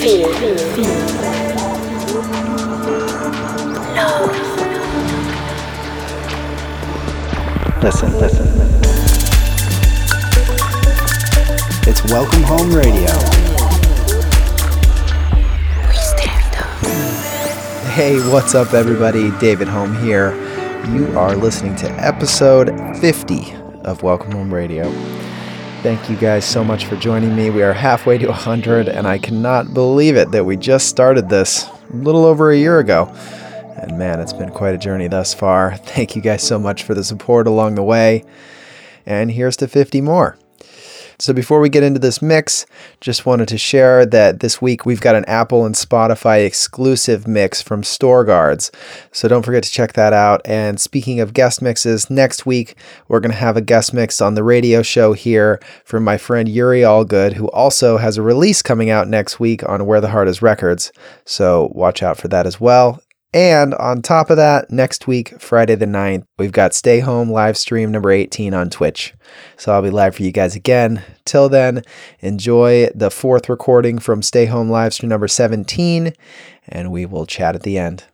Feel. Listen, listen. It's Welcome Home Radio. Hey, what's up, everybody? David Home here. You are listening to episode 50 of Welcome Home Radio. Thank you guys so much for joining me. We are halfway to 100, and I cannot believe it that we just started this a little over a year ago. And man, it's been quite a journey thus far. Thank you guys so much for the support along the way. And here's to 50 more. So, before we get into this mix, just wanted to share that this week we've got an Apple and Spotify exclusive mix from Store Guards. So, don't forget to check that out. And speaking of guest mixes, next week we're going to have a guest mix on the radio show here from my friend Yuri Allgood, who also has a release coming out next week on Where the Heart Is Records. So, watch out for that as well. And on top of that, next week, Friday the 9th, we've got Stay Home live stream number 18 on Twitch. So I'll be live for you guys again. Till then, enjoy the fourth recording from Stay Home live stream number 17, and we will chat at the end.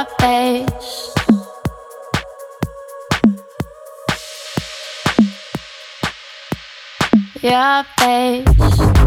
Your face. Your face.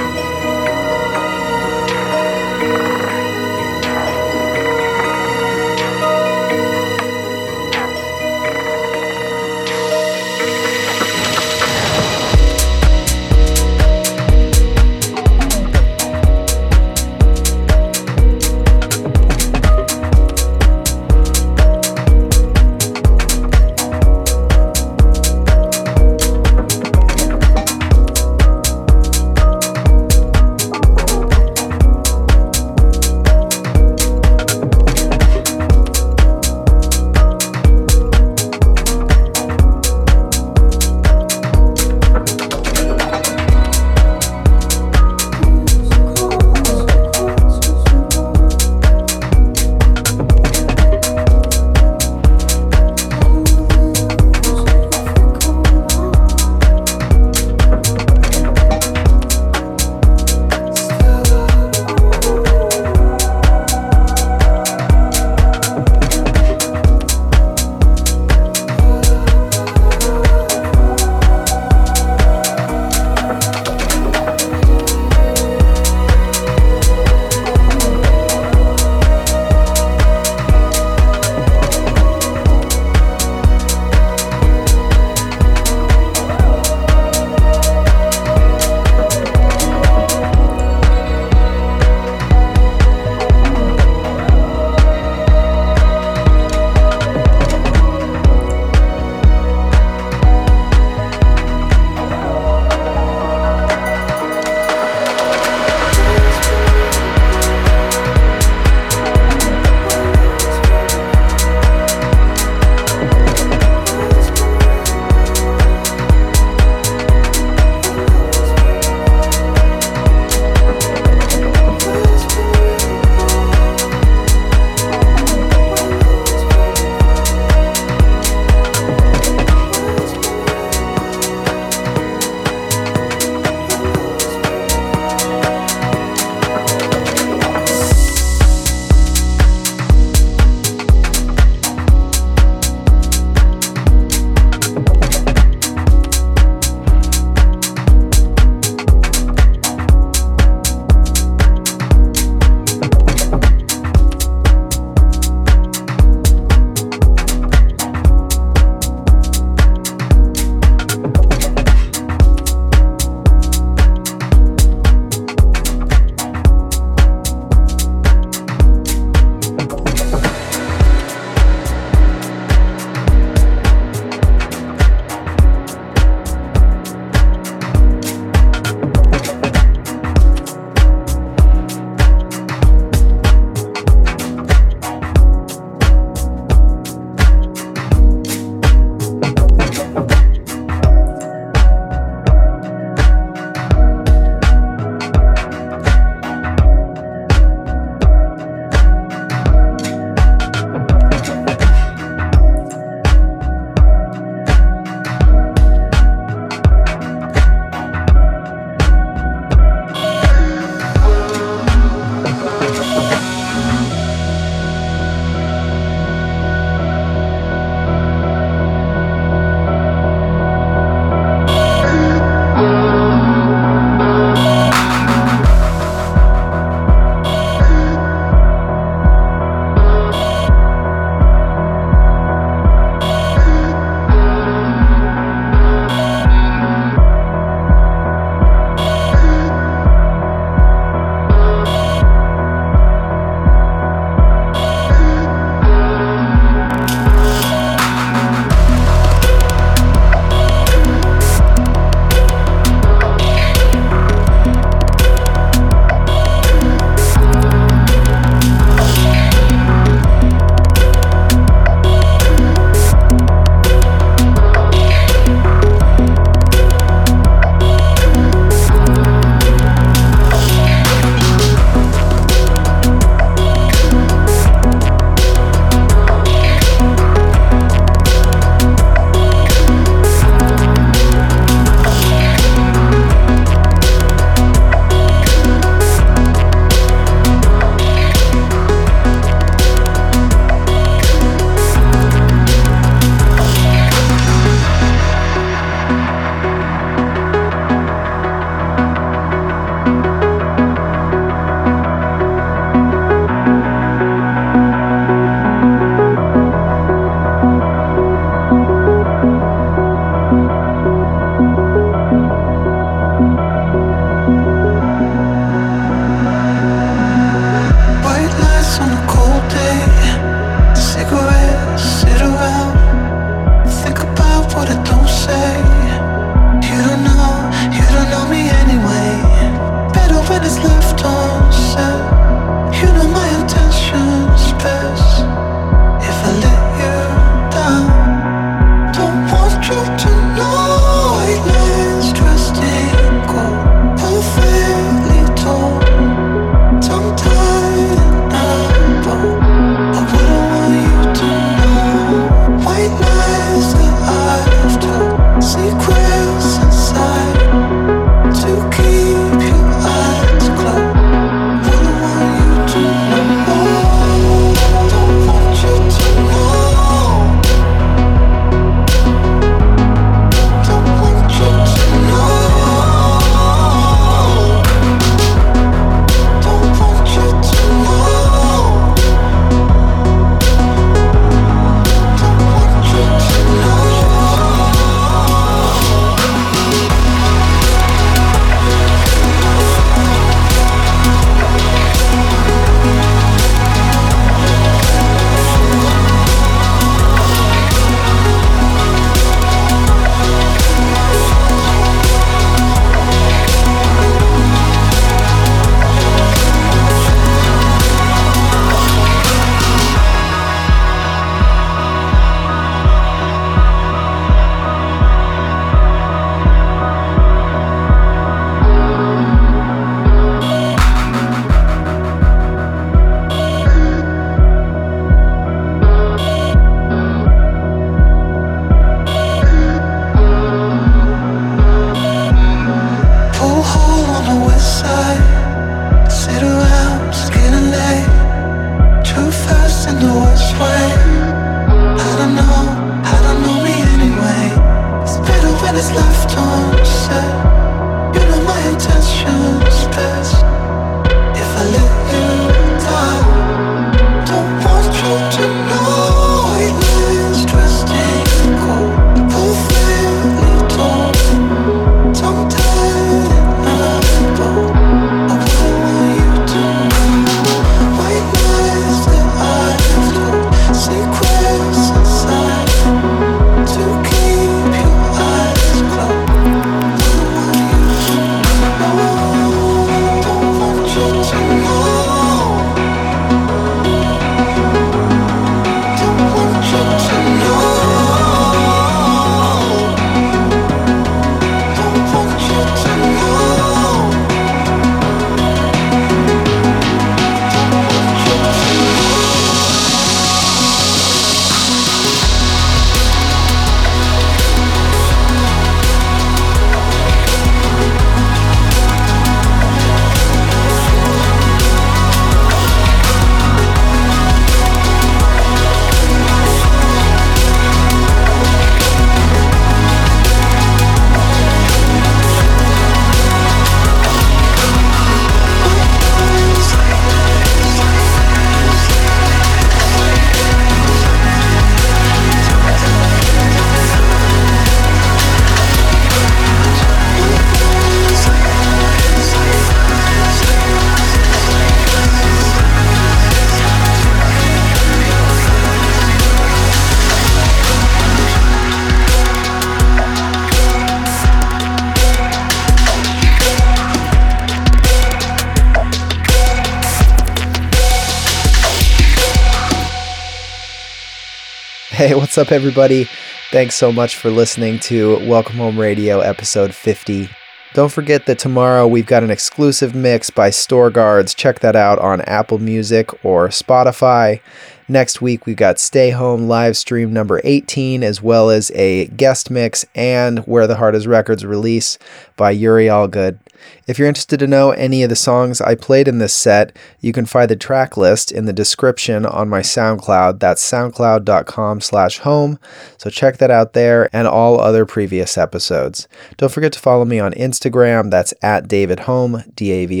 What's up, everybody? Thanks so much for listening to Welcome Home Radio episode 50. Don't forget that tomorrow we've got an exclusive mix by Store Guards. Check that out on Apple Music or Spotify. Next week we've got Stay Home live stream number 18, as well as a guest mix and Where the Heart Is Records release by Yuri Allgood. If you're interested to know any of the songs I played in this set, you can find the track list in the description on my SoundCloud. That's soundcloud.com slash home. So check that out there and all other previous episodes. Don't forget to follow me on Instagram. That's at David Hohme, D-A-V-I-D-H-O-H-M-E.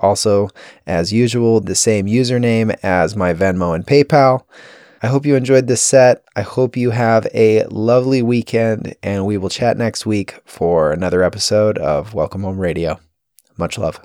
Also, as usual, the same username as my Venmo and PayPal. I hope you enjoyed this set. I hope you have a lovely weekend, and we will chat next week for another episode of Welcome Home Radio. Much love.